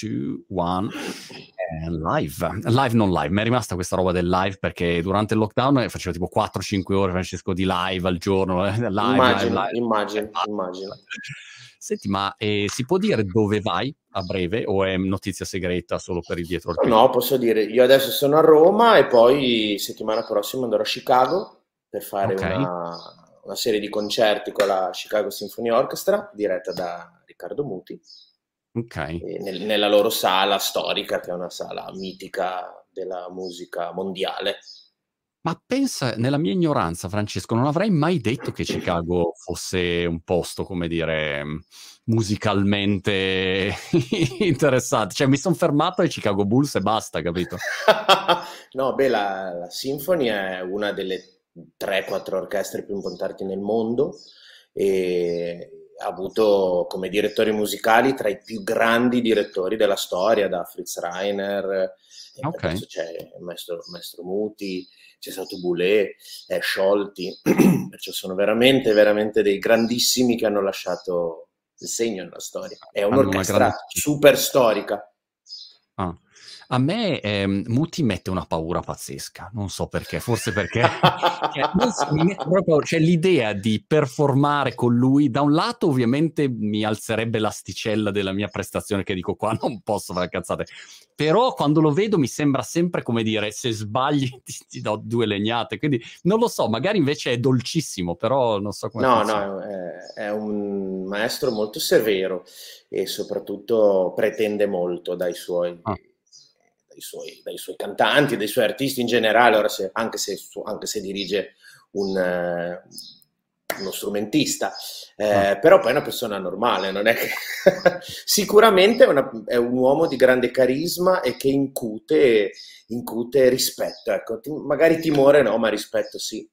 2, 1, live. Live, non live. Mi è rimasta questa roba del live perché durante il lockdown facevo tipo 4-5 ore, Francesco, di live al giorno. Live, immagino, live, immagino, immagino. Senti, ma eh, si può dire dove vai a breve o è notizia segreta solo per il dietro? Il no, posso dire, io adesso sono a Roma e poi settimana prossima andrò a Chicago per fare okay. una, una serie di concerti con la Chicago Symphony Orchestra diretta da Riccardo Muti Okay. Nel, nella loro sala storica, che è una sala mitica della musica mondiale. Ma pensa, nella mia ignoranza, Francesco, non avrei mai detto che Chicago fosse un posto, come dire, musicalmente interessante. Cioè, mi sono fermato ai Chicago Bulls e basta, capito? no, beh, la, la Symphony è una delle 3-4 orchestre più importanti nel mondo e ha avuto come direttori musicali tra i più grandi direttori della storia, da Fritz Reiner, okay. c'è il maestro, maestro, Muti, c'è stato Boulet, eh, Sciolti, perciò sono veramente, veramente dei grandissimi che hanno lasciato il segno nella storia. È un'orchestra grande... super storica. Ah. A me ehm, Muti mette una paura pazzesca, non so perché, forse perché cioè, proprio, cioè, l'idea di performare con lui, da un lato ovviamente mi alzerebbe l'asticella della mia prestazione che dico qua non posso fare cazzate, però quando lo vedo mi sembra sempre come dire se sbagli ti, ti do due legnate, quindi non lo so, magari invece è dolcissimo, però non so come... No, funziona. no, è, è un maestro molto severo e soprattutto pretende molto dai suoi... Ah dai suoi, dai suoi cantanti, dai suoi artisti in generale, se, anche, se, anche, se, dirige un, uh, uno strumentista, eh, mm. però poi è una persona normale, non è che... sicuramente è, una, è, un uomo di grande carisma e che incute, incute rispetto, ecco. magari timore no, ma rispetto sì.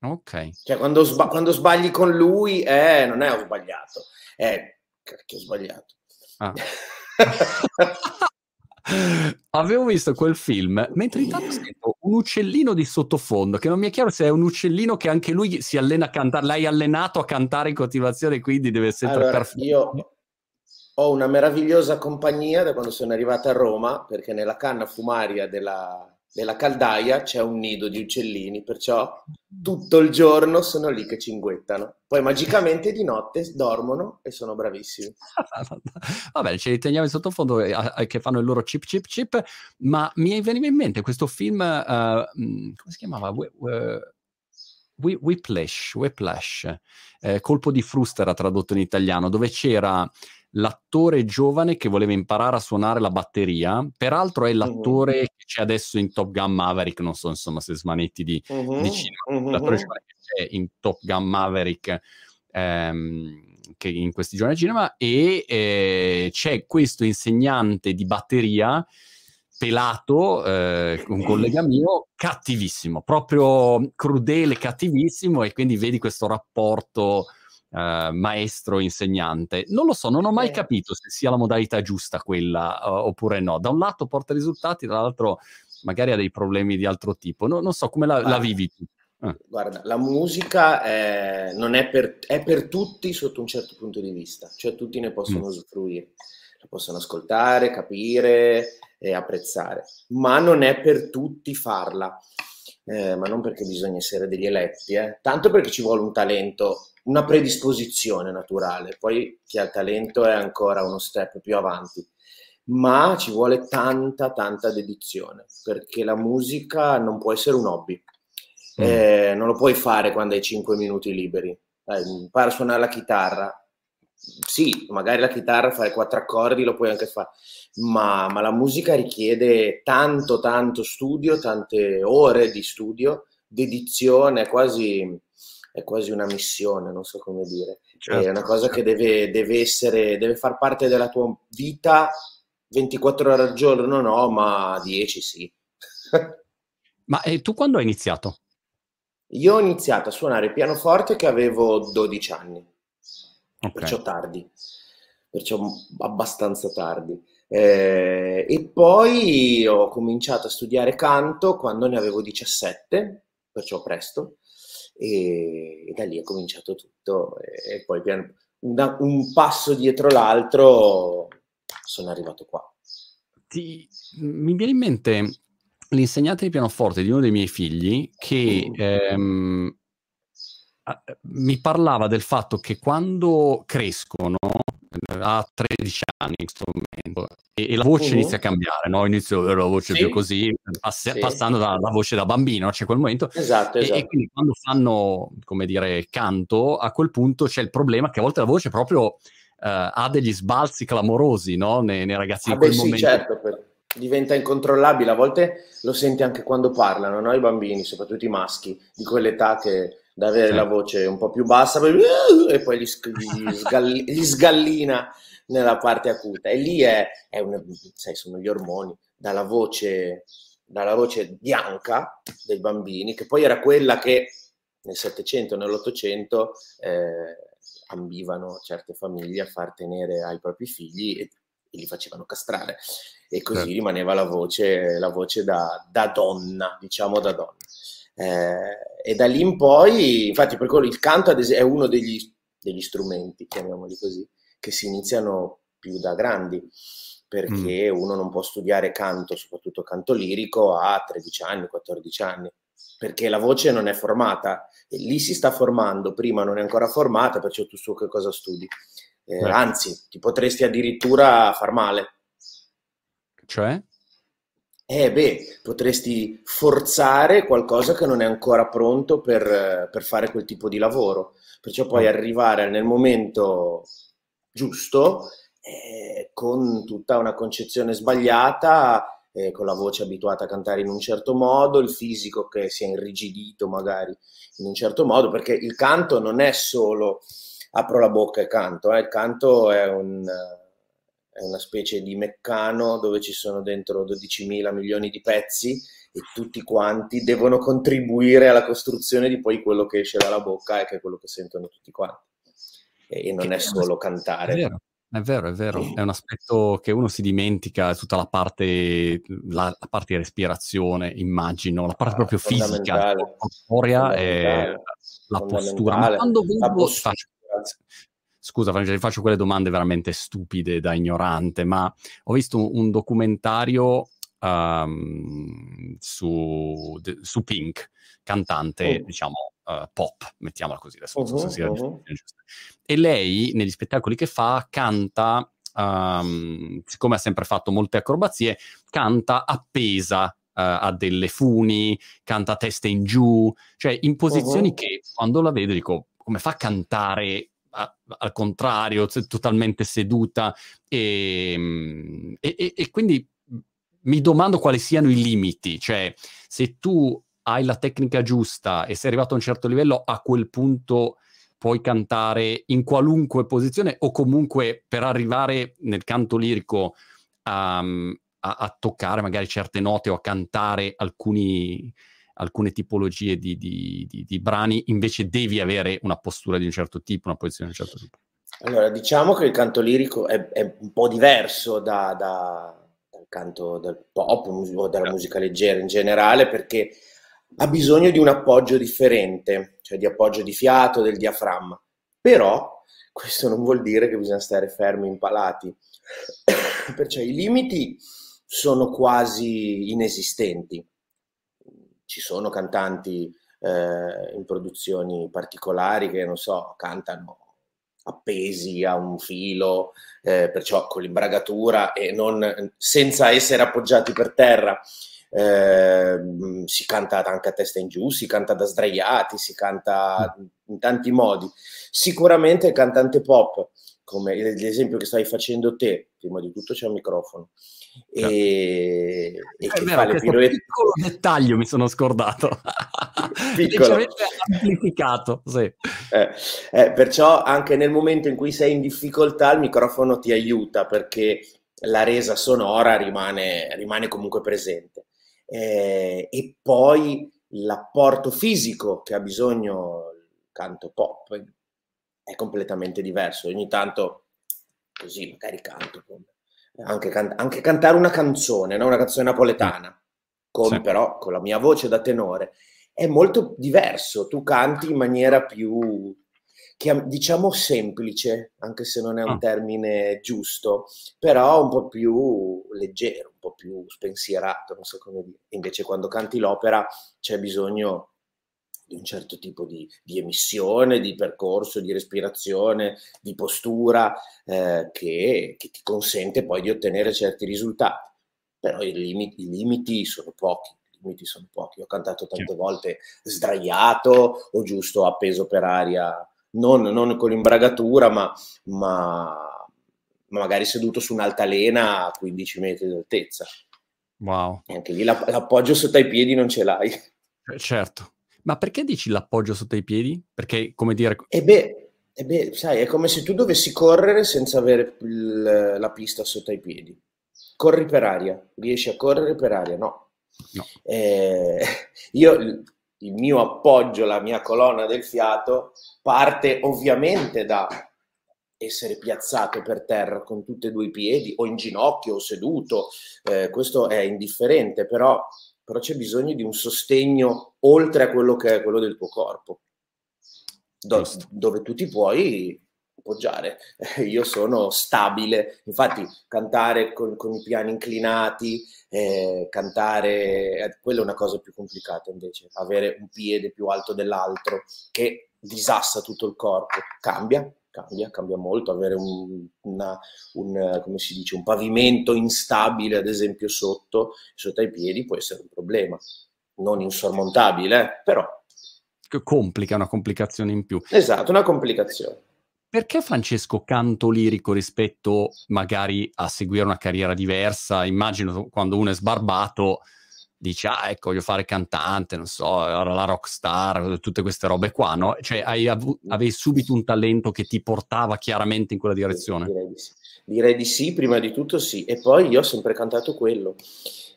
Ok. Cioè, quando, sba- quando sbagli con lui, eh, non è ho sbagliato, è che ho sbagliato. Ah. Avevo visto quel film mentre intanto sento un uccellino di sottofondo che non mi è chiaro se è un uccellino che anche lui si allena a cantare. L'hai allenato a cantare in continuazione, quindi deve sempre allora, perfetto. Io ho una meravigliosa compagnia da quando sono arrivata a Roma perché nella canna fumaria della nella caldaia c'è un nido di uccellini, perciò tutto il giorno sono lì che cinguettano. Poi magicamente di notte dormono e sono bravissimi. Vabbè, ce li teniamo in sottofondo eh, che fanno il loro chip chip chip, ma mi veniva in mente questo film, uh, come si chiamava? Uh, Whiplash, Whiplash eh, colpo di frusta era tradotto in italiano, dove c'era l'attore giovane che voleva imparare a suonare la batteria, peraltro è l'attore uh-huh. che c'è adesso in Top Gun Maverick, non so insomma se smanetti di, uh-huh. di cinema, uh-huh. l'attore giovane che c'è in Top Gun Maverick ehm, che in questi giorni al cinema e eh, c'è questo insegnante di batteria pelato, eh, un collega mio, cattivissimo, proprio crudele, cattivissimo e quindi vedi questo rapporto uh, maestro-insegnante. Non lo so, non ho mai capito se sia la modalità giusta quella uh, oppure no. Da un lato porta risultati, dall'altro magari ha dei problemi di altro tipo. No, non so come la, la vivi tu. Ah. Guarda, la musica è, non è, per, è, per, tutti sotto un certo punto di vista, cioè tutti ne possono mm. usufruire, la possono ascoltare, capire e apprezzare, ma non è per tutti farla, eh, ma non perché bisogna essere degli eletti, eh. tanto perché ci vuole un talento una predisposizione naturale, poi chi ha talento è ancora uno step più avanti, ma ci vuole tanta, tanta dedizione, perché la musica non può essere un hobby, mm. eh, non lo puoi fare quando hai 5 minuti liberi, eh, impara a suonare la chitarra, sì, magari la chitarra fai quattro accordi, lo puoi anche fare, ma, ma la musica richiede tanto, tanto studio, tante ore di studio, dedizione, quasi è quasi una missione, non so come dire. Certo. È una cosa che deve, deve, essere, deve far parte della tua vita 24 ore al giorno, no, ma 10 sì. ma e tu quando hai iniziato? Io ho iniziato a suonare pianoforte che avevo 12 anni, okay. perciò tardi, perciò abbastanza tardi. Eh, e poi ho cominciato a studiare canto quando ne avevo 17, perciò presto, e, e da lì è cominciato tutto e, e poi piano, una, un passo dietro l'altro sono arrivato qua. Ti, mi viene in mente l'insegnante di pianoforte di uno dei miei figli che mm. ehm, mi parlava del fatto che quando crescono, ha 13 anni in questo momento, e, e la voce uh-huh. inizia a cambiare, no? Inizio la voce sì. più così, pass- sì. passando dalla voce da bambino, c'è quel momento. Esatto, esatto. E, e, quindi quando fanno, come dire, canto, a quel punto c'è il problema che a volte la voce proprio uh, ha degli sbalzi clamorosi, no? Nei, nei ragazzi ah, in quel beh, momento. Sì, certo, per diventa incontrollabile. A volte lo senti anche quando parlano, no? i bambini, soprattutto i maschi di quell'età che da avere sì. la voce un po' più bassa e poi gli, gli, sgalli, gli sgallina nella parte acuta. E lì è, è un, sai, sono gli ormoni, dalla voce, dalla voce bianca dei bambini, che poi era quella che nel Settecento, nell'Ottocento eh, ambivano certe famiglie a far tenere ai propri figli e, e li facevano castrare e così certo. rimaneva la voce, la voce da, da, donna, diciamo da donna. Eh, e da lì in poi, infatti, per quello il canto è uno degli, degli, strumenti, chiamiamoli così, che si iniziano più da grandi, perché mm. uno non può studiare canto, soprattutto canto lirico, a 13 anni, 14 anni, perché la voce non è formata, e lì si sta formando, prima non è ancora formata, perciò tu su che cosa studi. Eh, anzi, ti potresti addirittura far male cioè? Eh beh, potresti forzare qualcosa che non è ancora pronto per, per fare quel tipo di lavoro. Perciò puoi mm. arrivare nel momento giusto eh, con tutta una concezione sbagliata, eh, con la voce abituata a cantare in un certo modo, il fisico che si è irrigidito magari in un certo modo, perché il canto non è solo apro la bocca e canto, eh, il canto è un è una specie di meccano dove ci sono dentro 12 mila milioni di pezzi e tutti quanti devono contribuire alla costruzione di poi quello che esce dalla bocca e che è quello che sentono tutti quanti. E, non che è solo cantare. È vero. È vero, è vero, è un aspetto che uno si dimentica, tutta la parte, la, la parte di respirazione, immagino, la parte ah, proprio fisica, corporea e la postura. Ma quando vedo, faccio, scusa faccio quelle domande veramente stupide da ignorante, ma ho visto un, documentario um, su, de, su, Pink, cantante, oh. diciamo, uh, pop, mettiamola così, adesso uh-huh, so se sia uh-huh. E lei, negli spettacoli che fa, canta, um, siccome ha sempre fatto molte acrobazie, canta appesa Uh, ha delle funi, canta testa in giù, cioè in posizioni uh-huh. che quando la vedo dico come fa a cantare al contrario, totalmente seduta. Ehm, e, e, e, quindi mi domando quali siano i limiti, cioè se tu hai la tecnica giusta e sei arrivato a un certo livello, a quel punto puoi cantare in qualunque posizione o comunque per arrivare nel canto lirico a, a, a toccare magari certe note o a cantare alcuni, alcune tipologie di, di, di, di, brani, invece devi avere una postura di un certo tipo, una posizione di un certo tipo. Allora, diciamo che il canto lirico è, è un po' diverso da, da, dal canto del pop o dalla musica leggera in generale, perché ha bisogno di un appoggio differente, cioè di appoggio di fiato, del diaframma. Però questo non vuol dire che bisogna stare fermi, impalati. Perciò i limiti sono quasi inesistenti ci sono cantanti eh, in produzioni particolari che, non so, cantano appesi a un filo, eh, perciò con l'imbragatura e non, senza essere appoggiati per terra. Eh, si canta anche a testa in giù, si canta da sdraiati, si canta in tanti modi. Sicuramente il cantante pop, come l'esempio che stai facendo te, prima di tutto c'è un microfono, e, e che vero, fa le piroette. piccolo dettaglio mi sono scordato leggermente amplificato sì. eh, eh, perciò anche nel momento in cui sei in difficoltà il microfono ti aiuta perché la resa sonora rimane, rimane comunque presente eh, e poi l'apporto fisico che ha bisogno il canto pop è completamente diverso ogni tanto così magari canto come anche, can- anche cantare una canzone, no? una canzone napoletana, con, sì. però con la mia voce da tenore, è molto diverso. Tu canti in maniera più, diciamo semplice, anche se non è un ah. termine giusto, però un po' più leggero, un po' più spensierato, non so come dire. Invece quando canti l'opera c'è bisogno di un certo tipo di, di emissione, di percorso, di respirazione, di postura eh, che, che, ti consente poi di ottenere certi risultati. Però i limiti, i limiti sono pochi i limiti sono pochi. Ho cantato tante volte sdraiato o giusto appeso per aria non, non con l'imbragatura, ma, ma, magari seduto su un'altalena a 15 metri d'altezza. Wow. E anche lì l'appoggio sotto ai piedi non ce l'hai. Eh, certo. Ma perché dici l'appoggio sotto i piedi? Perché, come dire... E beh, e beh, sai, è come se tu dovessi correre senza avere il, la pista sotto ai piedi. Corri per aria, riesci a correre per aria? No. no. Eh, io il mio appoggio, la mia colonna del fiato parte ovviamente da essere piazzato per terra con tutti e due i piedi o in ginocchio o seduto, eh, questo è indifferente, però, però, c'è bisogno di un sostegno oltre a quello che è quello del tuo corpo, do, dove tu ti puoi appoggiare. io sono stabile, infatti cantare con, con i piani inclinati, eh, cantare, eh, quella è una cosa più complicata invece, avere un piede più alto dell'altro che disassa tutto il corpo, cambia, cambia, cambia molto, avere un, una, un, come si dice, un pavimento instabile ad esempio sotto, sotto ai piedi può essere un problema, non insormontabile, eh, però complica una complicazione in più. Esatto, una complicazione. Perché Francesco canto lirico rispetto magari a seguire una carriera diversa? Immagino quando uno è sbarbato dice, ah ecco, voglio fare cantante, non so, la rockstar, tutte queste robe qua, no? Cioè hai avu- avevi subito un talento che ti portava chiaramente in quella direzione? Direi di sì, Direi di sì prima di tutto sì, e poi io ho sempre cantato quello.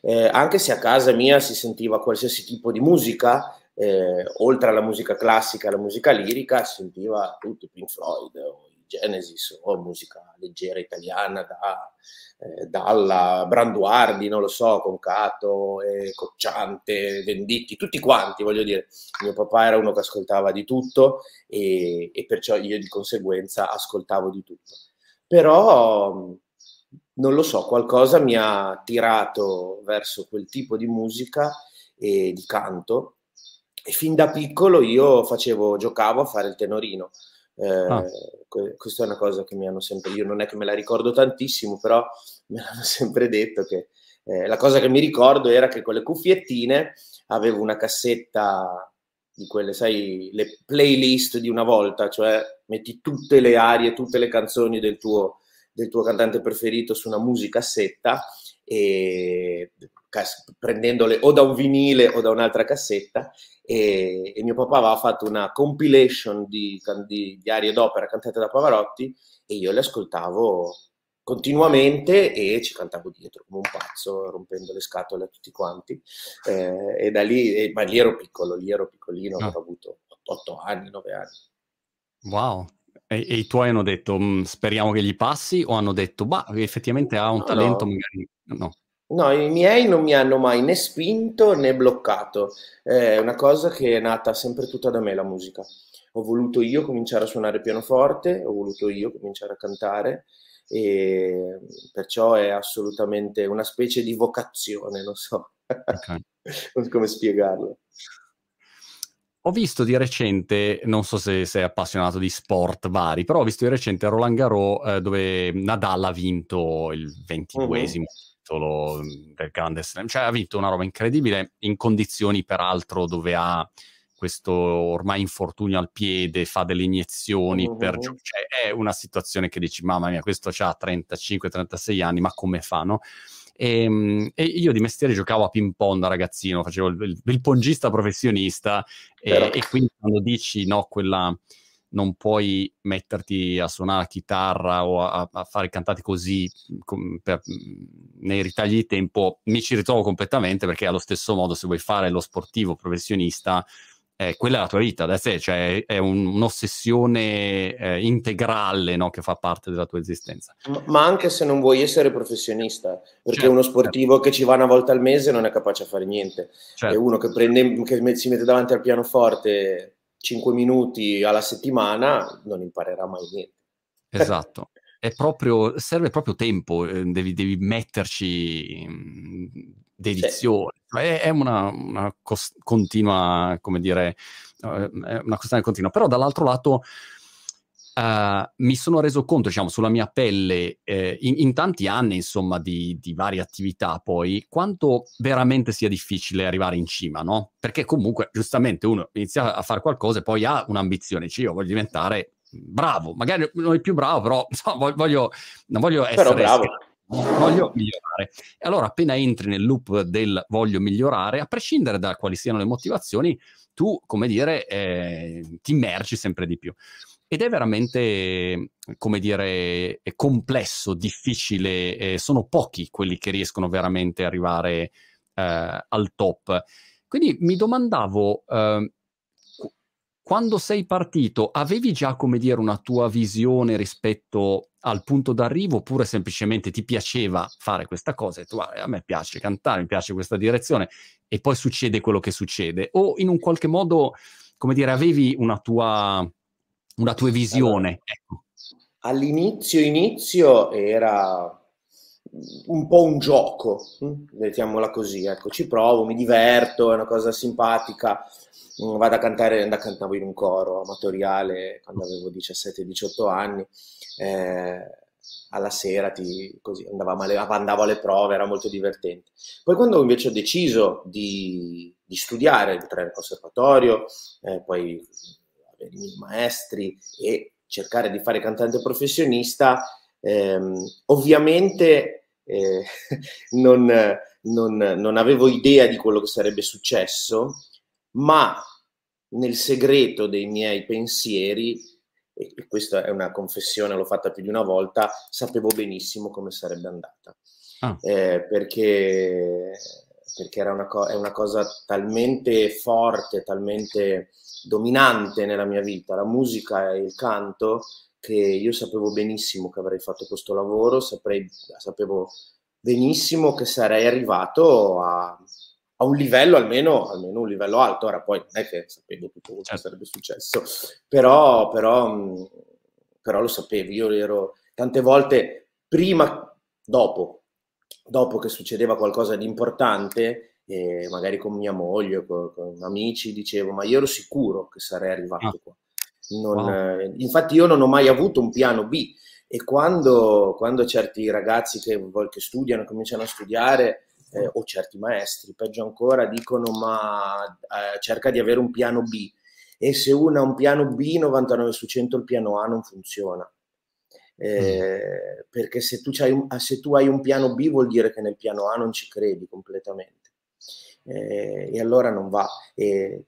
Eh, anche se a casa mia si sentiva qualsiasi tipo di musica, eh, oltre alla musica classica e alla musica lirica, si sentiva tutti Pink Floyd o Genesis o musica leggera italiana da, eh, dalla Branduardi, non lo so, Concato, eh, Cocciante, Venditti, tutti quanti, voglio dire. Mio papà era uno che ascoltava di tutto e, e perciò io di conseguenza ascoltavo di tutto. Però non lo so, qualcosa mi ha tirato verso quel tipo di musica e di canto e fin da piccolo io facevo, giocavo a fare il tenorino. Eh, ah. Questa è una cosa che mi hanno sempre, io non è che me la ricordo tantissimo, però mi hanno sempre detto che eh, la cosa che mi ricordo era che con le cuffiettine avevo una cassetta di quelle, sai, le playlist di una volta, cioè metti tutte le arie, tutte le canzoni del tuo, del tuo cantante preferito su una musicassetta e prendendole o da un vinile o da un'altra cassetta e, e mio papà aveva fatto una compilation di, di, di arie d'opera cantate da Pavarotti e io le ascoltavo continuamente e ci cantavo dietro come un pazzo, rompendo le scatole a tutti quanti. Eh, e da lì, eh, ma lì ero piccolo, lì ero piccolino, ah. avrò avuto 8 anni, 9 anni. Wow. E, e i tuoi hanno detto, mm, speriamo che gli passi, o hanno detto, bah, effettivamente ha un no, talento, no. magari no. No, i miei non mi hanno mai né spinto né bloccato. È una cosa che è nata sempre tutta da me la musica. Ho voluto io cominciare a suonare pianoforte, ho voluto io cominciare a cantare e perciò è assolutamente una specie di vocazione, non so, okay. come spiegarlo. Ho visto di recente, non so se sei appassionato di sport vari, però ho visto di recente Roland Garros eh, dove Nadal ha vinto il ventiduesimo. Uh-huh titolo del Grande Slam, cioè ha vinto una roba incredibile in condizioni peraltro dove ha questo ormai infortunio al piede, fa delle iniezioni, uh-huh. per, cioè è una situazione che dici mamma mia questo ha 35-36 anni ma come fa no? E, ehm, e, io di mestiere giocavo a ping pong da ragazzino, facevo il, il, il pongista professionista e, e, quindi quando dici no quella non puoi metterti a suonare la chitarra o a, a fare cantate così com, per, nei ritagli di tempo, mi ci ritrovo completamente perché allo stesso modo se vuoi fare lo sportivo professionista, eh, quella è la tua vita, da sé, cioè è un, un'ossessione eh, integrale no, che fa parte della tua esistenza. Ma, ma, anche se non vuoi essere professionista, perché certo, uno sportivo certo. che ci va una volta al mese non è capace a fare niente, certo. è uno che, prende, che si mette davanti al pianoforte 5 minuti alla settimana non imparerà mai niente. Esatto. È proprio, serve proprio tempo, eh, devi, devi metterci dedizione. Sì. È, una, una cos- continua, come dire, è una questione continua. Però dall'altro lato Uh, mi sono reso conto, diciamo, sulla mia pelle, eh, in, in, tanti anni, insomma, di, di, varie attività, poi, quanto veramente sia difficile arrivare in cima, no? Perché comunque, giustamente, uno inizia a fare qualcosa e poi ha un'ambizione, cioè io voglio diventare bravo, magari non il più bravo, però insomma, voglio, non voglio essere... Però bravo. Voglio migliorare. E allora, appena entri nel loop del voglio migliorare, a prescindere da quali siano le motivazioni, tu, come dire, eh, ti immergi sempre di più. Ed è veramente, come dire, complesso, difficile, eh, sono pochi quelli che riescono veramente ad arrivare eh, al top. Quindi mi domandavo, eh, quando sei partito, avevi già, come dire, una tua visione rispetto al punto d'arrivo oppure semplicemente ti piaceva fare questa cosa e tu, ah, a me piace cantare, mi piace questa direzione e poi succede quello che succede? O in un qualche modo, come dire, avevi una tua una tua visione. Ecco. All'inizio, inizio era un po' un gioco, hm? mettiamola così, ecco, ci provo, mi diverto, è una cosa simpatica, mm, vado a cantare, cantavo in un coro amatoriale quando avevo 17-18 anni, eh, alla sera ti, così, andavamo alle, andavo alle prove, era molto divertente. Poi quando invece ho deciso di, di studiare, entrare al conservatorio, eh, poi per i maestri e cercare di fare cantante professionista, ehm, ovviamente eh, non, non, non avevo idea di quello che sarebbe successo, ma nel segreto dei miei pensieri, e questa è una confessione, l'ho fatta più di una volta, sapevo benissimo come sarebbe andata. Ah. Eh, perché, perché era una, co- è una cosa talmente forte, talmente dominante nella mia vita, la musica e il canto, che io sapevo benissimo che avrei fatto questo lavoro, saprei, sapevo benissimo che sarei arrivato a, a un livello almeno, almeno, un livello alto. Ora poi non è che sapevo tutto quello che certo. sarebbe successo, però, però, però lo sapevo. Io ero tante volte prima, dopo, dopo che succedeva qualcosa di importante, e magari con mia moglie, con, con, amici, dicevo, ma io ero sicuro che sarei arrivato ah. qua. Non, wow. eh, infatti io non ho mai avuto un piano B e quando, quando certi ragazzi che, che studiano, cominciano a studiare, eh, o certi maestri, peggio ancora, dicono ma eh, cerca di avere un piano B e se uno ha un piano B, 99 su 100 il piano A non funziona. Eh. Perché se tu, un, se tu hai un piano B vuol dire che nel piano A non ci credi completamente eh, e allora non va. E,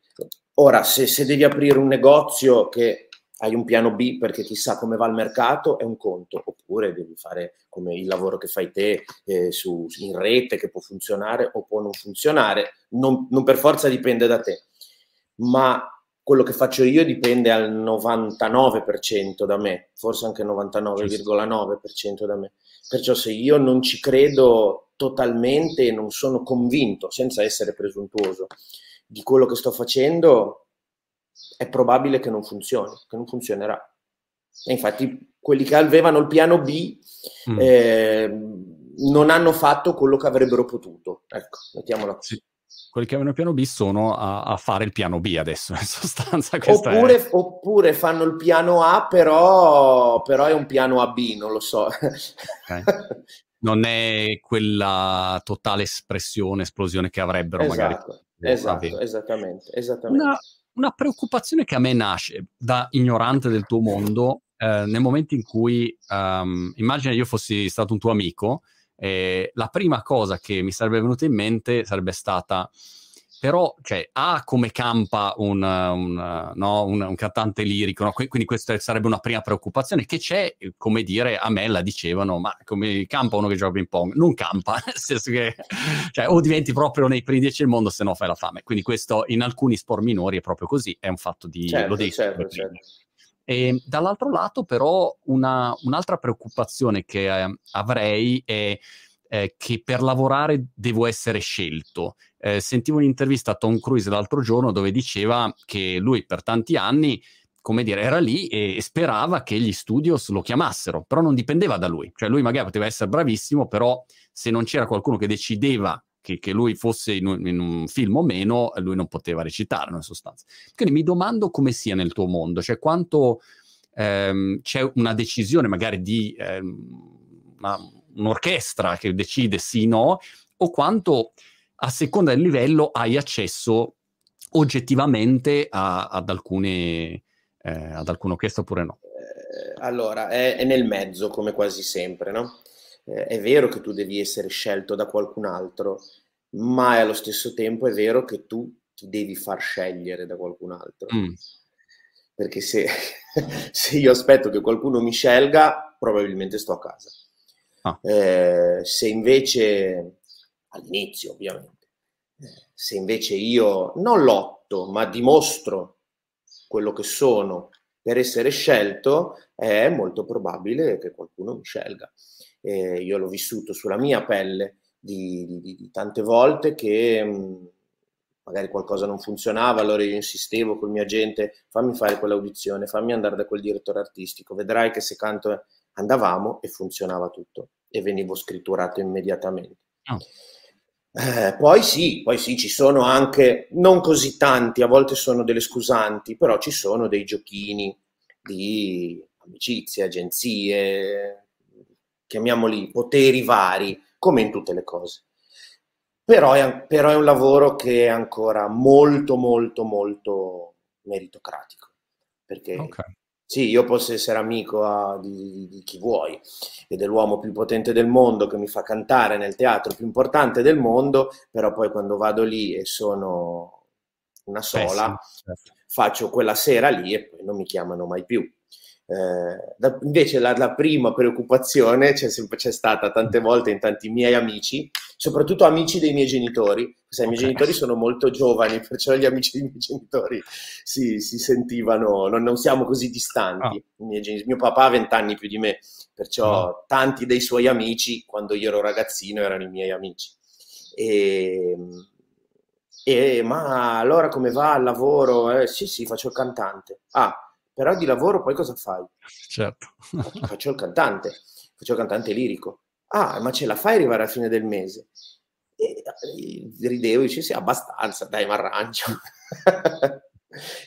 ora, se, se devi aprire un negozio che hai un piano B perché chissà come va il mercato, è un conto, oppure devi fare come il lavoro che fai te eh, su, in rete che può funzionare o può non funzionare, non, non, per forza dipende da te, ma quello che faccio io dipende al 99% da me, forse anche 99,9% da me. Perciò se io non ci credo totalmente e non sono convinto, senza essere presuntuoso, di quello che sto facendo, è probabile che non funzioni, che non funzionerà. E infatti quelli che avevano il piano B mm. eh, non hanno fatto quello che avrebbero potuto. Ecco, mettiamola così. Sì quelli che avevano il piano B sono a, a, fare il piano B adesso, in sostanza. Oppure, è... oppure, fanno il piano A, però, però, è un piano AB, non lo so. Okay. Non è quella totale espressione, esplosione che avrebbero esatto, magari. Esatto, esattamente. esattamente. Una, una, preoccupazione che a me nasce da ignorante del tuo mondo eh, nel momento in cui, um, immagina io fossi stato un tuo amico, eh, la prima cosa che mi sarebbe venuta in mente sarebbe stata però, cioè, A come campa un, un, no, un, un cantante lirico, no? quindi questa sarebbe una prima preoccupazione, che c'è, come dire, a me la dicevano, ma come campa uno che gioca ping pong? Non campa, nel senso che, cioè, o diventi proprio nei primi dieci del mondo, se no fai la fame. Quindi questo in alcuni sport minori è proprio così, è un fatto di... Certo, lo devi certo, certo. E dall'altro lato, però, una, un'altra preoccupazione che eh, avrei è eh, che per lavorare devo essere scelto. Eh, sentivo un'intervista a Tom Cruise l'altro giorno dove diceva che lui per tanti anni come dire, era lì e sperava che gli studios lo chiamassero, però non dipendeva da lui. Cioè lui magari poteva essere bravissimo, però se non c'era qualcuno che decideva che, che lui fosse in un, in un, film o meno, lui non poteva recitare, in sostanza. Quindi mi domando come sia nel tuo mondo, cioè quanto ehm, c'è una decisione magari di ehm, una, un'orchestra che decide sì o no, o quanto a seconda del livello hai accesso oggettivamente a, ad alcune eh, ad alcuna orchestra oppure no? Eh, allora, è, è, nel mezzo come quasi sempre, no? Eh, è vero che tu devi essere scelto da qualcun altro, ma allo stesso tempo è vero che tu ti devi far scegliere da qualcun altro. Mm. Perché se, se, io aspetto che qualcuno mi scelga, probabilmente sto a casa. Ah. Eh, se invece, all'inizio ovviamente, eh, se invece io non lotto, ma dimostro quello che sono per essere scelto, è molto probabile che qualcuno mi scelga. Eh, io l'ho vissuto sulla mia pelle di, di, di tante volte che mh, mm, magari qualcosa non funzionava, allora io insistevo col mio agente, fammi fare quell'audizione, fammi andare da quel direttore artistico, vedrai che se canto andavamo e funzionava tutto e venivo scritturato immediatamente. Oh. Eh, poi sì, poi sì, ci sono anche, non così tanti, a volte sono delle scusanti, però ci sono dei giochini di amicizie, agenzie, chiamiamoli poteri vari, come in tutte le cose. Però è, però è un lavoro che è ancora molto, molto, molto meritocratico, perché okay. Sì, io posso essere amico a, di, di, chi vuoi ed è l'uomo più potente del mondo che mi fa cantare nel teatro più importante del mondo, però poi quando vado lì e sono una sola, certo. faccio quella sera lì e poi non mi chiamano mai più. Eh, da, invece la, la, prima preoccupazione c'è, sempre, c'è stata tante volte in tanti miei amici, soprattutto amici dei miei genitori, sai, i miei genitori sono molto giovani, perciò gli amici dei miei genitori si, si sentivano, non, non, siamo così distanti. Oh. Genitori, mio papà ha vent'anni più di me, perciò oh. tanti dei suoi amici, quando io ero ragazzino, erano i miei amici. E, e ma allora come va al lavoro? Eh, sì, sì, faccio il cantante. Ah, però di lavoro poi cosa fai? Certo. faccio il cantante, faccio il cantante lirico. Ah, ma ce la fai arrivare alla fine del mese? E, e ridevo e sì, abbastanza, dai, mi arrangio.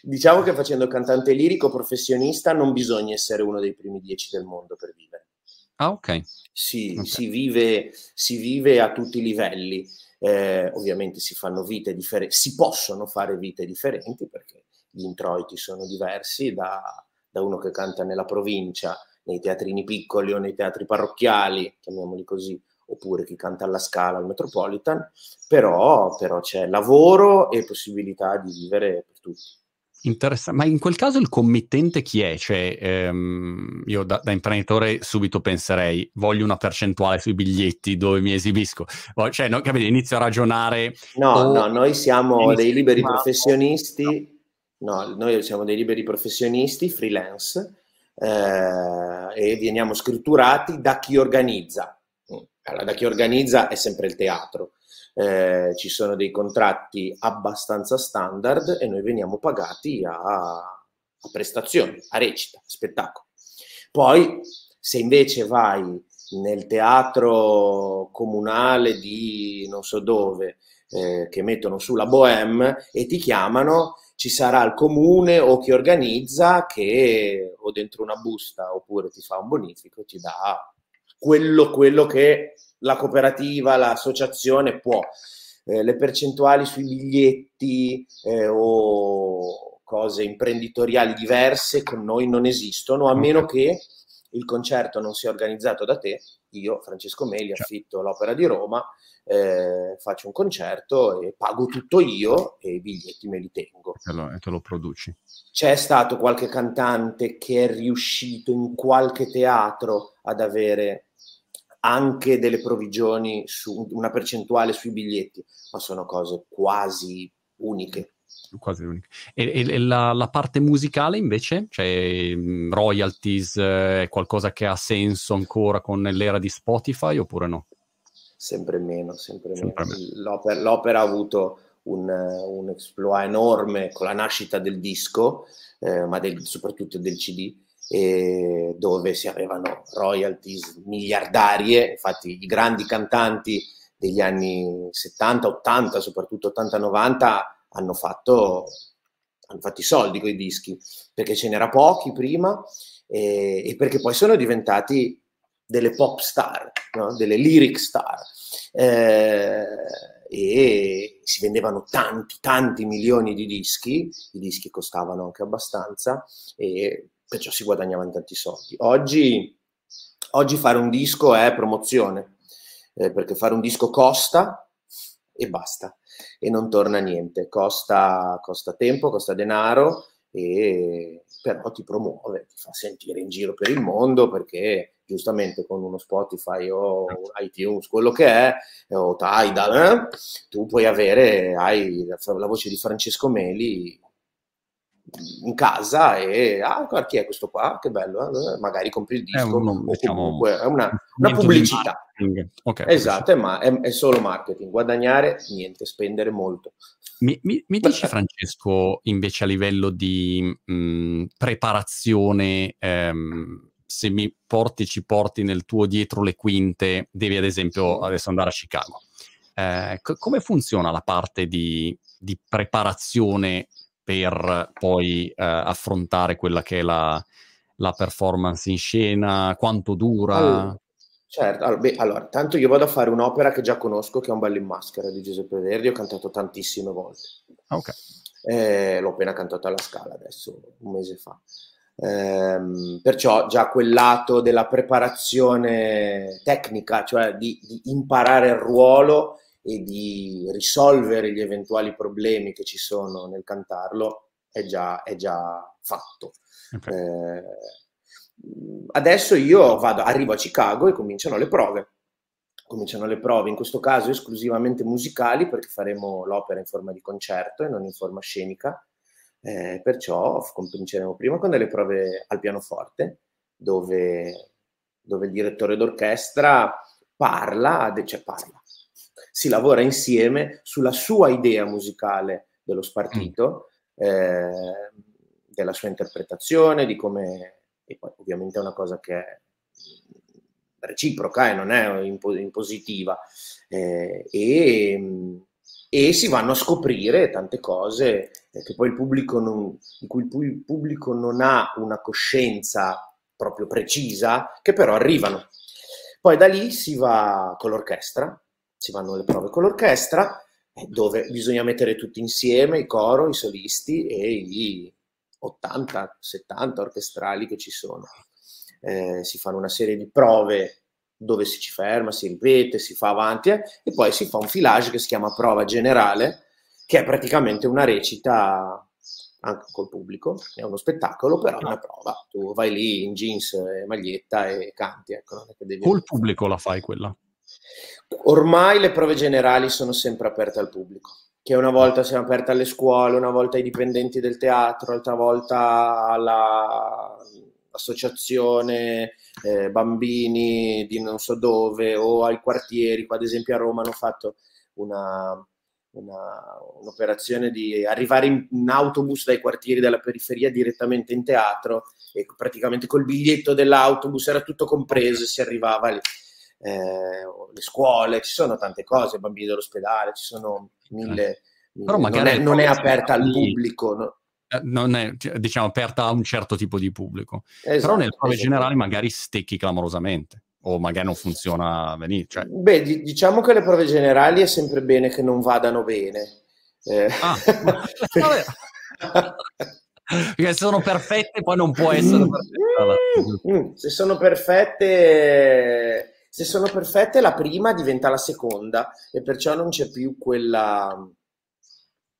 diciamo che facendo cantante lirico professionista non bisogna essere uno dei primi dieci del mondo per vivere. Ah, ok. Sì, okay. Si, vive, si vive a tutti i livelli. Eh, ovviamente si fanno vite differenti, si possono fare vite differenti perché gli introiti sono diversi da, da uno che canta nella provincia, nei teatrini piccoli o nei teatri parrocchiali, chiamiamoli così, oppure chi canta alla Scala, al Metropolitan, però, però c'è lavoro e possibilità di vivere per tutti. Interessante, ma in quel caso il committente chi è? Cioè, ehm, io da, da, imprenditore subito penserei, voglio una percentuale sui biglietti dove mi esibisco. Cioè, no, capite, inizio a ragionare... No, oh, no, noi siamo dei liberi professionisti No, noi siamo dei liberi professionisti, freelance, eh, e veniamo scritturati da chi organizza. Allora, da chi organizza è sempre il teatro. Eh, ci sono dei contratti abbastanza standard e noi veniamo pagati a, a prestazioni, a recita, a spettacolo. Poi, se invece vai nel teatro comunale di non so dove, eh, che mettono sulla Bohème e ti chiamano, ci sarà il comune o chi organizza che o dentro una busta oppure ti fa un bonifico, ti dà quello, quello che la cooperativa, l'associazione può. Eh, le percentuali sui biglietti eh, o cose imprenditoriali diverse con noi non esistono, a meno che il concerto non sia organizzato da te. Io, Francesco Meli, affitto l'Opera di Roma eh, faccio un concerto e pago tutto io e i biglietti me li tengo. E te lo produci. C'è stato qualche cantante che è riuscito in qualche teatro ad avere anche delle provvigioni su una percentuale sui biglietti, ma sono cose quasi uniche. Quasi uniche. E, e la, la, parte musicale invece? Cioè royalties, eh, è qualcosa che ha senso ancora con l'era di Spotify oppure no? sempre meno, sempre, sempre meno. meno. L'opera, l'opera, ha avuto un, un exploit enorme con la nascita del disco, eh, ma del, soprattutto del CD, eh, dove si avevano royalties miliardarie, infatti i grandi cantanti degli anni 70, 80, soprattutto 80-90 hanno fatto, hanno fatto i soldi con i dischi, perché ce n'era pochi prima e, e perché poi sono diventati delle pop star, no? delle lyric star. Eh, e si vendevano tanti, tanti milioni di dischi, i dischi costavano anche abbastanza e perciò si guadagnavano tanti soldi. Oggi, oggi fare un disco è promozione, eh, perché fare un disco costa e basta, e non torna niente, costa, costa tempo, costa denaro, e però ti promuove, ti fa sentire in giro per il mondo perché giustamente con uno Spotify o iTunes, quello che è, o Tidal, eh, tu puoi avere, hai la voce di Francesco Meli in casa e ah chi è questo qua? Che bello eh? magari compri il disco è, uno, diciamo, comunque, è una, una pubblicità okay, esatto ma è, è, solo marketing guadagnare niente spendere molto. Mi, mi, mi dici Francesco invece a livello di mh, preparazione ehm, se mi porti, ci porti nel tuo dietro le quinte, devi ad esempio adesso andare a Chicago. Eh, c- come funziona la parte di, di preparazione per poi eh, affrontare quella che è la, la, performance in scena? Quanto dura? Allora, certo, allora, beh, allora, tanto io vado a fare un'opera che già conosco, che è Un ballo in maschera di Giuseppe Verdi, ho cantato tantissime volte. Ok. Eh, l'ho appena cantato alla Scala adesso, un mese fa. Ehm, perciò già quel lato della preparazione tecnica, cioè di, di, imparare il ruolo e di risolvere gli eventuali problemi che ci sono nel cantarlo, è già, è già fatto. Okay. Eh, adesso io vado, arrivo a Chicago e cominciano le prove. Cominciano le prove, in questo caso esclusivamente musicali, perché faremo l'opera in forma di concerto e non in forma scenica eh, perciò cominceremo prima con delle prove al pianoforte, dove, dove il direttore d'orchestra parla, cioè parla, si lavora insieme sulla sua idea musicale dello spartito, mm. eh, della sua interpretazione, di come, e poi ovviamente è una cosa che è reciproca e eh, non è impositiva, eh, e, e si vanno a scoprire tante cose che poi il pubblico non, di cui il pubblico non ha una coscienza proprio precisa, che però arrivano. Poi da lì si va con l'orchestra, si vanno le prove con l'orchestra, dove bisogna mettere tutti insieme, i coro, i solisti e i 80-70 orchestrali che ci sono. Eh, si fanno una serie di prove dove si ci ferma, si ripete, si fa avanti eh, e poi si fa un filage che si chiama prova generale, che è praticamente una recita anche col pubblico, è uno spettacolo, però è una prova. Tu vai lì in jeans e maglietta e canti. Ecco, devi... Col pubblico la fai quella? Ormai le prove generali sono sempre aperte al pubblico, che una volta sono aperte alle scuole, una volta ai dipendenti del teatro, altra volta alla associazione eh, bambini di non so dove o ai quartieri, qua ad esempio a Roma hanno fatto una, una, un'operazione di arrivare in, in, autobus dai quartieri della periferia direttamente in teatro e praticamente col biglietto dell'autobus era tutto compreso e si arrivava lì. Eh, le scuole, ci sono tante cose, bambini dell'ospedale, ci sono mille... mille Però magari non è, non è aperta al pubblico. No? Eh, non è diciamo aperta a un certo tipo di pubblico. Esatto, Però nelle prove esatto. generali magari stecchi clamorosamente o magari non funziona benissimo. Cioè... Beh, d- diciamo che le prove generali è sempre bene che non vadano bene. Eh. Ah, Perché se sono perfette poi non può essere perfetta. Mm, se sono perfette se sono perfette la prima diventa la seconda e perciò non c'è più quella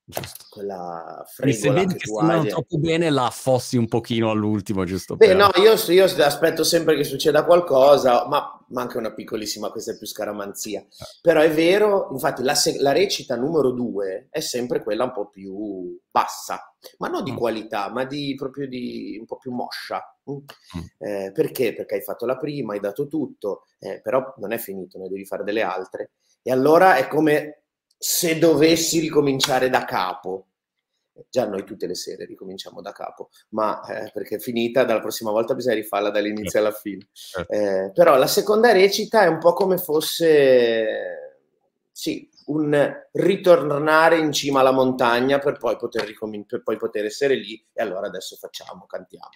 Giusto. Quella fregola se vedi che, che sembrano hai... troppo bene la affossi un pochino all'ultimo, giusto? Beh, per... no, io, io, aspetto sempre che succeda qualcosa, ma manca una piccolissima, questa è più scaramanzia. Eh. Però è vero, infatti la, la, recita numero due è sempre quella un po' più bassa, ma non di mm. qualità, ma di, proprio di un po' più moscia. Mm. mm. Eh, perché? Perché hai fatto la prima, hai dato tutto, eh, però non è finito, ne devi fare delle altre. E allora è come se dovessi ricominciare da capo, già noi tutte le sere ricominciamo da capo, ma eh, perché è finita, dalla prossima volta bisogna rifarla dall'inizio alla fine. Certo. Eh, però la seconda recita è un po' come fosse, sì, un ritornare in cima alla montagna per poi poter, ricom- per poi poter essere lì e allora adesso facciamo, cantiamo.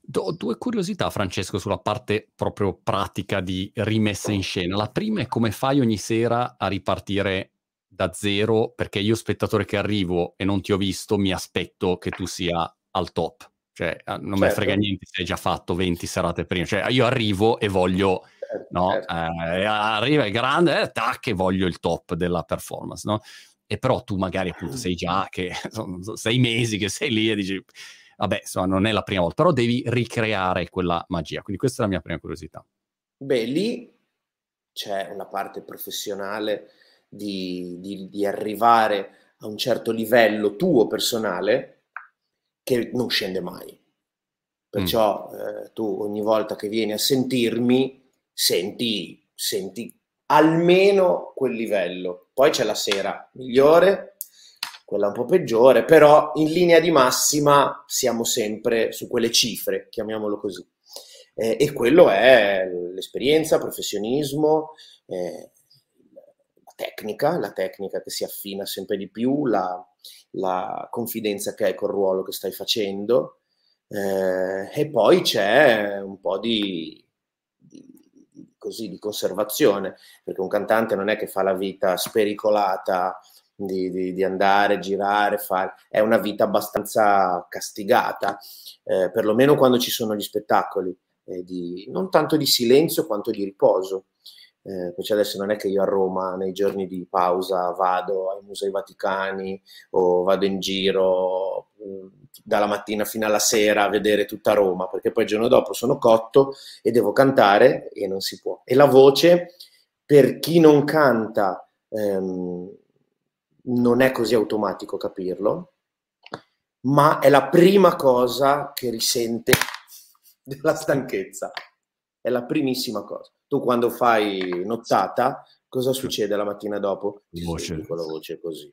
Do due curiosità, Francesco, sulla parte proprio pratica di rimessa in scena. La prima è come fai ogni sera a ripartire da zero, perché io spettatore che arrivo e non ti ho visto, mi aspetto che tu sia al top. Cioè, ah, non certo. me frega niente se hai già fatto 20 serate prima. Cioè, io arrivo e voglio, certo, no? Certo. Eh, arriva, è grande, eh, tac, e voglio il top della performance, no? E però tu magari appunto sei già che sono sei mesi che sei lì e dici vabbè, insomma, non è la prima volta, però devi ricreare quella magia. Quindi questa è la mia prima curiosità. Beh, lì c'è una parte professionale di, di, di arrivare a un certo livello tuo personale che non scende mai. Perciò mm. eh, tu ogni volta che vieni a sentirmi senti, senti almeno quel livello. Poi c'è la sera migliore, quella un po' peggiore, però in linea di massima siamo sempre su quelle cifre, chiamiamolo così. Eh, e quello è l'esperienza, professionismo, eh, tecnica, la tecnica che si affina sempre di più, la, la confidenza che hai col ruolo che stai facendo. Eh, e poi c'è un po' di, di, così, di conservazione, perché un cantante non è che fa la vita spericolata di, di, di, andare, girare, fare. È una vita abbastanza castigata, eh, perlomeno quando ci sono gli spettacoli, eh, di, non tanto di silenzio quanto di riposo. Eh, perché adesso non è che io a Roma nei giorni di pausa vado ai musei vaticani o vado in giro mm, dalla mattina fino alla sera a vedere tutta Roma, perché poi il giorno dopo sono cotto e devo cantare e non si può. E la voce, per chi non canta, ehm, non è così automatico capirlo, ma è la prima cosa che risente della stanchezza. È la primissima cosa. Tu quando fai nottata, cosa succede la mattina dopo? Voce. Con la voce così.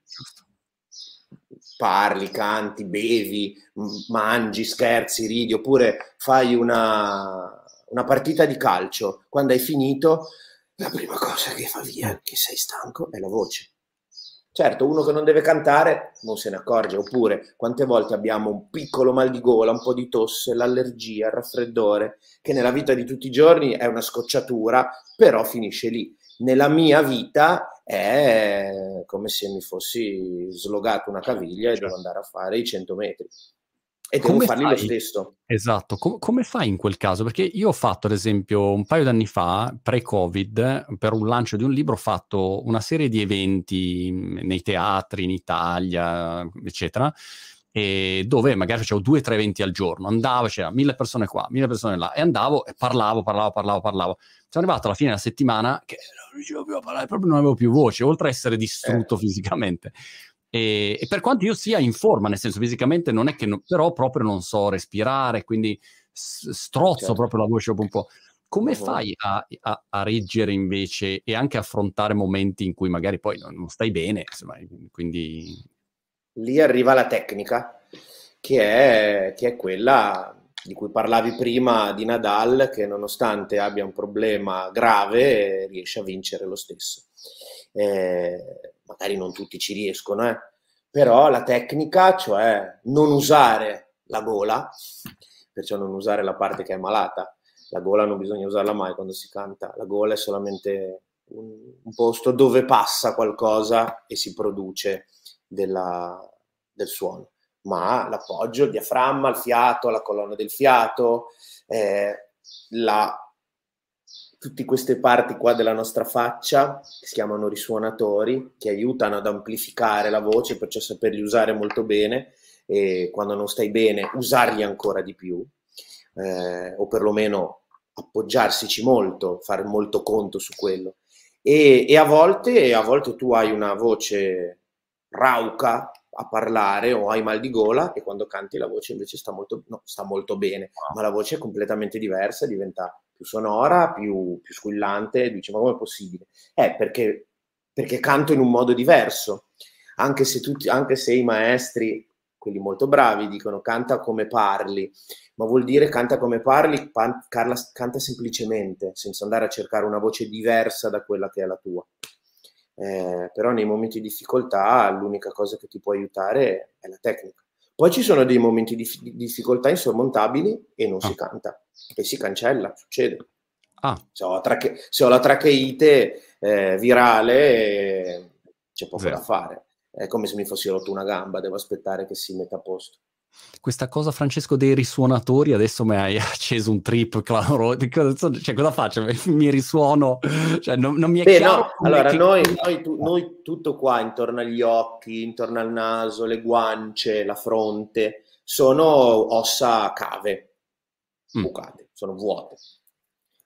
Parli, canti, bevi, mangi, scherzi, ridi, oppure fai una, una partita di calcio. Quando hai finito, la prima cosa che fa via, che sei stanco, è la voce Certo, uno che non deve cantare non se ne accorge, oppure quante volte abbiamo un piccolo mal di gola, un po' di tosse, l'allergia, il raffreddore, che nella vita di tutti i giorni è una scocciatura, però finisce lì. Nella mia vita è come se mi fossi slogato una caviglia e devo certo. andare a fare i 100 metri. E devo come farli fai? lo stesso. Esatto, Com- come fai in quel caso? Perché io ho fatto, ad esempio, un paio d'anni fa, pre-Covid, per un lancio di un libro, ho fatto una serie di eventi nei teatri in Italia, eccetera, dove magari facevo due o tre eventi al giorno, andavo, c'era mille persone qua, mille persone là, e andavo e parlavo, parlavo, parlavo, parlavo. Sono arrivato alla fine della settimana che non riuscivo più a parlare, proprio non avevo più voce, oltre a essere distrutto eh. fisicamente. E, e, per quanto io sia in forma, nel senso fisicamente non è che, no, però proprio non so respirare, quindi strozzo certo. proprio la voce un po'. Come uh-huh. fai a, a, a, reggere invece e anche affrontare momenti in cui magari poi non, non stai bene? Insomma, quindi... Lì arriva la tecnica, che è, che è quella di cui parlavi prima di Nadal, che nonostante abbia un problema grave riesce a vincere lo stesso. Eh, magari non tutti ci riescono, eh, però la tecnica, cioè non usare la gola, perciò non usare la parte che è malata, la gola non bisogna usarla mai quando si canta, la gola è solamente un, un posto dove passa qualcosa e si produce della, del suono, ma l'appoggio, il diaframma, il fiato, la colonna del fiato, eh, la tutte queste parti qua della nostra faccia, che si chiamano risuonatori, che aiutano ad amplificare la voce, perciò saperli usare molto bene e quando non stai bene usarli ancora di più, eh, o perlomeno appoggiarsici molto, fare molto conto su quello. E, e a, volte, a volte tu hai una voce rauca a parlare o hai mal di gola e quando canti la voce invece sta molto, no, sta molto bene, ma la voce è completamente diversa, diventa più sonora, più, più squillante, dici ma come è possibile? Eh, perché, perché canto in un modo diverso, anche se, tutti, anche se i maestri, quelli molto bravi, dicono canta come parli, ma vuol dire canta come parli, pan, Carla, canta semplicemente, senza andare a cercare una voce diversa da quella che è la tua. Eh, però nei momenti di difficoltà l'unica cosa che ti può aiutare è la tecnica. Poi ci sono dei momenti di, di difficoltà insormontabili e non ah. si canta, e si cancella, succede. Ah. Se, ho trache- se, ho la tracheite eh, virale c'è poco Zero. da fare. È come se mi fossi rotto una gamba, devo aspettare che si metta a posto. Questa cosa, Francesco, dei risuonatori, adesso mi hai acceso un trip, claro. Cioè, cosa faccio? Mi risuono? Cioè, non, non mi è Beh. No. Allora, che... noi, noi, tu, noi, tutto qua, intorno agli occhi, intorno al naso, le guance, la fronte, sono ossa cave, bucate, mm. sono vuote.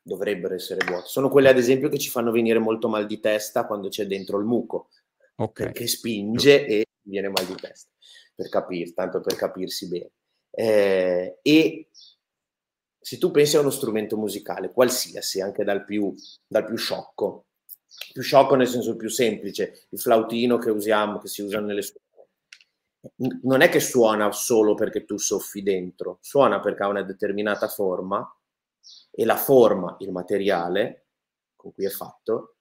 Dovrebbero essere vuote. Sono quelle, ad esempio, che ci fanno venire molto mal di testa quando c'è dentro il muco, okay. perché spinge e viene mal di testa per capire, tanto per capirsi bene. Eh, e se tu pensi a uno strumento musicale, qualsiasi, anche dal più, dal più sciocco, più sciocco nel senso più semplice, il flautino che usiamo, che si usa nelle scuole, non è che suona solo perché tu soffi dentro, suona perché ha una determinata forma e la forma, il materiale con cui è fatto,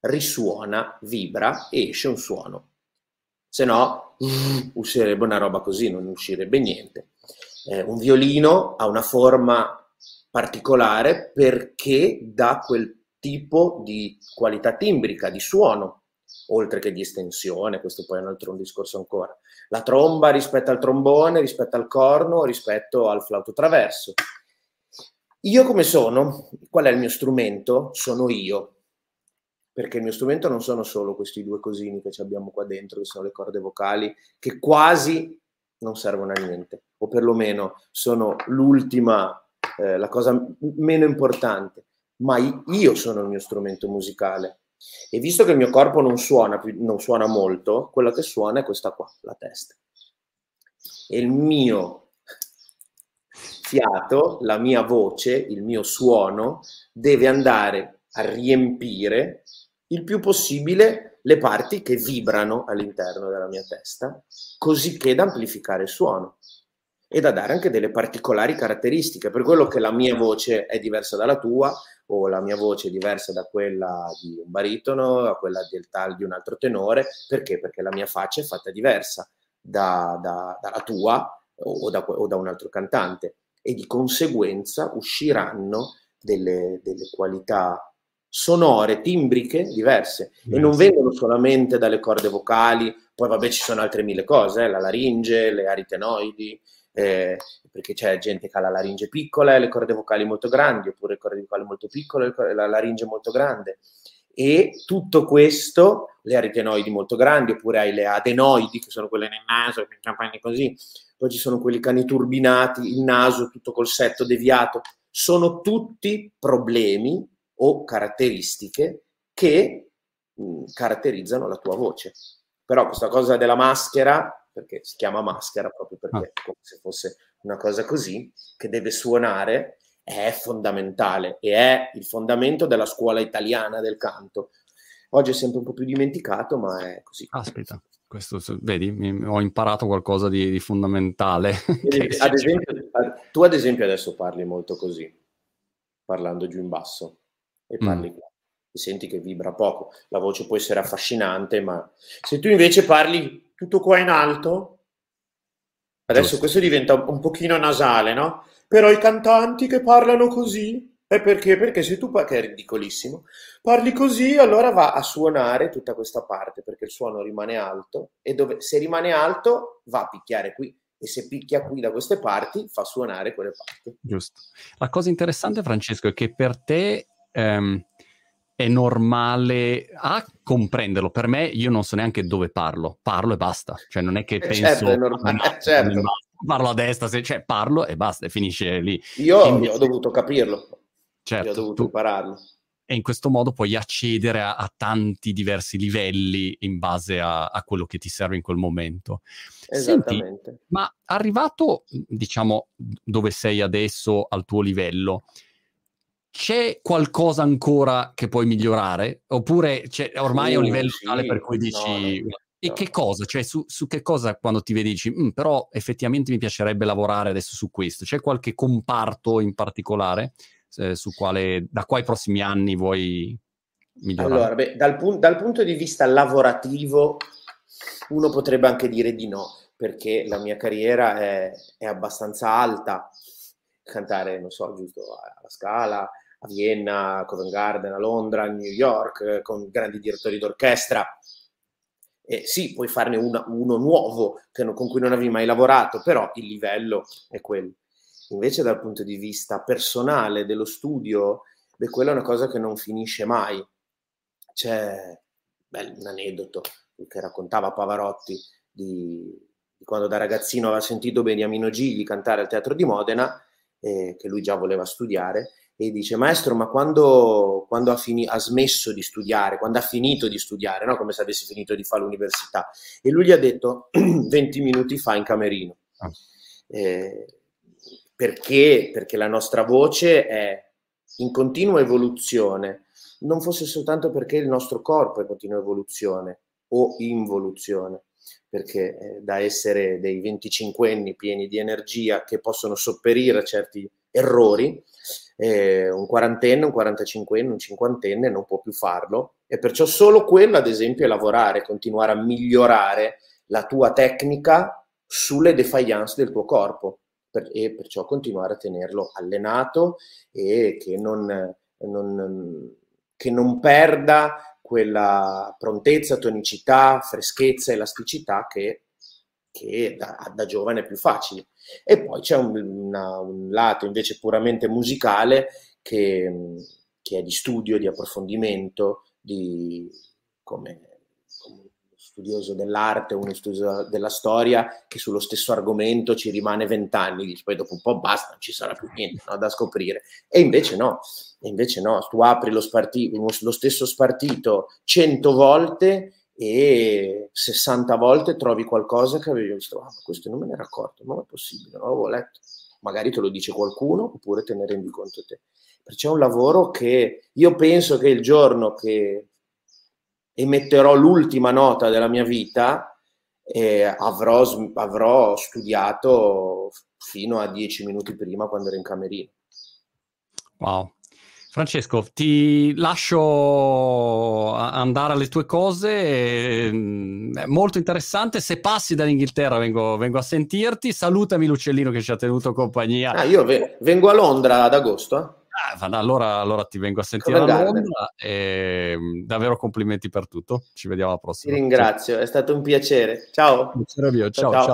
risuona, vibra e esce un suono se no uscirebbe una roba così, non uscirebbe niente. Eh, un violino ha una forma particolare perché dà quel tipo di qualità timbrica, di suono, oltre che di estensione, questo poi è un altro discorso ancora. La tromba rispetto al trombone, rispetto al corno, rispetto al flauto traverso. Io come sono? Qual è il mio strumento? Sono io perché il mio strumento non sono solo questi due cosini che abbiamo qua dentro, che sono le corde vocali, che quasi non servono a niente, o perlomeno sono l'ultima, eh, la cosa meno importante, ma io sono il mio strumento musicale. E visto che il mio corpo non suona, non suona molto, quello che suona è questa qua, la testa. E il mio fiato, la mia voce, il mio suono deve andare a riempire il più possibile le parti che vibrano all'interno della mia testa, così che da amplificare il suono e da dare anche delle particolari caratteristiche, per quello che la mia voce è diversa dalla tua o la mia voce è diversa da quella di un baritono, da quella del tal di un altro tenore, perché? Perché la mia faccia è fatta diversa da, da, dalla tua o da, o da un altro cantante e di conseguenza usciranno delle, delle qualità sonore, timbriche diverse e non vengono solamente dalle corde vocali, poi vabbè ci sono altre mille cose, eh, la laringe, le aritenoidi, eh, perché c'è gente che ha la laringe piccola e le corde vocali molto grandi, oppure le corde vocali molto piccole e la laringe molto grande. E tutto questo, le aritenoidi molto grandi, oppure hai le adenoidi, che sono quelle nel naso, che campagni così, poi ci sono quelli cani turbinati, il naso tutto col setto deviato, sono tutti problemi o caratteristiche che mh, mm, caratterizzano la tua voce. Però questa cosa della maschera, perché si chiama maschera proprio perché ah. come se fosse una cosa così, che deve suonare, è fondamentale e è il fondamento della scuola italiana del canto. Oggi è sempre un po' più dimenticato, ma è così. Aspetta, questo, vedi, mi, ho imparato qualcosa di, di fondamentale. ad esempio, tu ad esempio adesso parli molto così, parlando giù in basso e parli mm. E senti che vibra poco. La voce può essere affascinante, ma se tu invece parli tutto qua in alto, adesso Giusto. questo diventa un pochino nasale, no? Però i cantanti che parlano così, è perché? Perché se tu, che è ridicolissimo, parli così, allora va a suonare tutta questa parte, perché il suono rimane alto, e dove, se rimane alto va a picchiare qui, e se picchia qui da queste parti fa suonare quelle parti. Giusto. La cosa interessante, Francesco, è che per te ehm, è normale a comprenderlo. Per me, io non so neanche dove parlo, parlo e basta. Cioè, non è che Eh, penso. certo, è normale, "Ah, no, certo. Parlo a destra, se- cioè parlo e basta, e finisce lì. Io, Invece- ho dovuto capirlo, io ho Certo, dovuto tu- impararlo. e in questo modo puoi accedere a, a tanti diversi livelli in base a, a quello che ti serve in quel momento. Senti, Esattamente. ma arrivato, diciamo, dove sei adesso al tuo livello, c'è qualcosa ancora che puoi migliorare? Oppure c'è- ormai è un Uh, livello tale per cui dici... no, E no. che cosa? Cioè, su, su che cosa quando ti vedi dici, "Mm, però effettivamente mi piacerebbe lavorare adesso su questo? C'è qualche comparto in particolare eh, su quale, da qua ai prossimi anni vuoi migliorare? Allora, beh, dal, pun- dal punto di vista lavorativo, uno potrebbe anche dire di no, perché la mia carriera è, è abbastanza alta. Cantare, non so, giusto, alla Scala, a Vienna, a Covent Garden, a Londra, a New York, con grandi direttori d'orchestra. Eh, sì, puoi farne una- uno nuovo non- con cui non avevi mai lavorato, però il livello è quello. Invece dal punto di vista personale dello studio, beh, quella è una cosa che non finisce mai. C'è beh, un aneddoto che raccontava Pavarotti di, di quando da ragazzino aveva sentito Beniamino Gigli cantare al Teatro di Modena, eh, che lui già voleva studiare, e dice, maestro, ma quando, quando ha, fini- ha smesso di studiare, quando ha finito di studiare, no? come se avesse finito di fare l'università? E lui gli ha detto 20 minuti fa in camerino. Ah. Eh, perché? Perché la nostra voce è in continua evoluzione, non fosse soltanto perché il nostro corpo è in continua evoluzione o involuzione, perché eh, da essere dei 25 anni pieni di energia che possono sopperire a certi errori, eh, un quarantenne, un 45 un cinquantenne non può più farlo. E perciò solo quello, ad esempio, è lavorare, continuare a migliorare la tua tecnica sulle defiance del tuo corpo per- e perciò continuare a tenerlo allenato e che non, non- che non perda quella prontezza, tonicità, freschezza, elasticità che, che da, da giovane è più facile. E poi c'è un, una- un lato invece puramente musicale che, che è di studio, di approfondimento, di, come, studioso dell'arte, uno studioso della storia, che sullo stesso argomento ci rimane vent'anni, poi dopo un po' basta, non ci sarà più niente no, da scoprire. E invece no, e invece no, tu apri lo, sparti- lo stesso spartito cento volte e 60 volte trovi qualcosa che avevi visto, ah, ma questo non me ne ero accorto, non è possibile, non l'avevo letto. Magari te lo dice qualcuno oppure te ne rendi conto te. Perciò è un lavoro che io penso che il giorno che emetterò l'ultima nota della mia vita eh, avrò, avrò studiato fino a dieci minuti prima quando ero in camerino. Wow. Francesco, ti lascio andare alle tue cose. mm, È molto interessante. Se passi dall'Inghilterra vengo, vengo a sentirti. Salutami l'uccellino che ci ha tenuto compagnia. Ah, io ve- vengo a Londra ad agosto. Ah, allora, allora ti vengo a sentire a. Londra. E, mm, davvero complimenti per tutto. Ci vediamo alla Ti prossima. ringrazio, è stato un piacere. Ciao. Ciao. Piacere mio. Ciao, Ciao, ciao. ciao.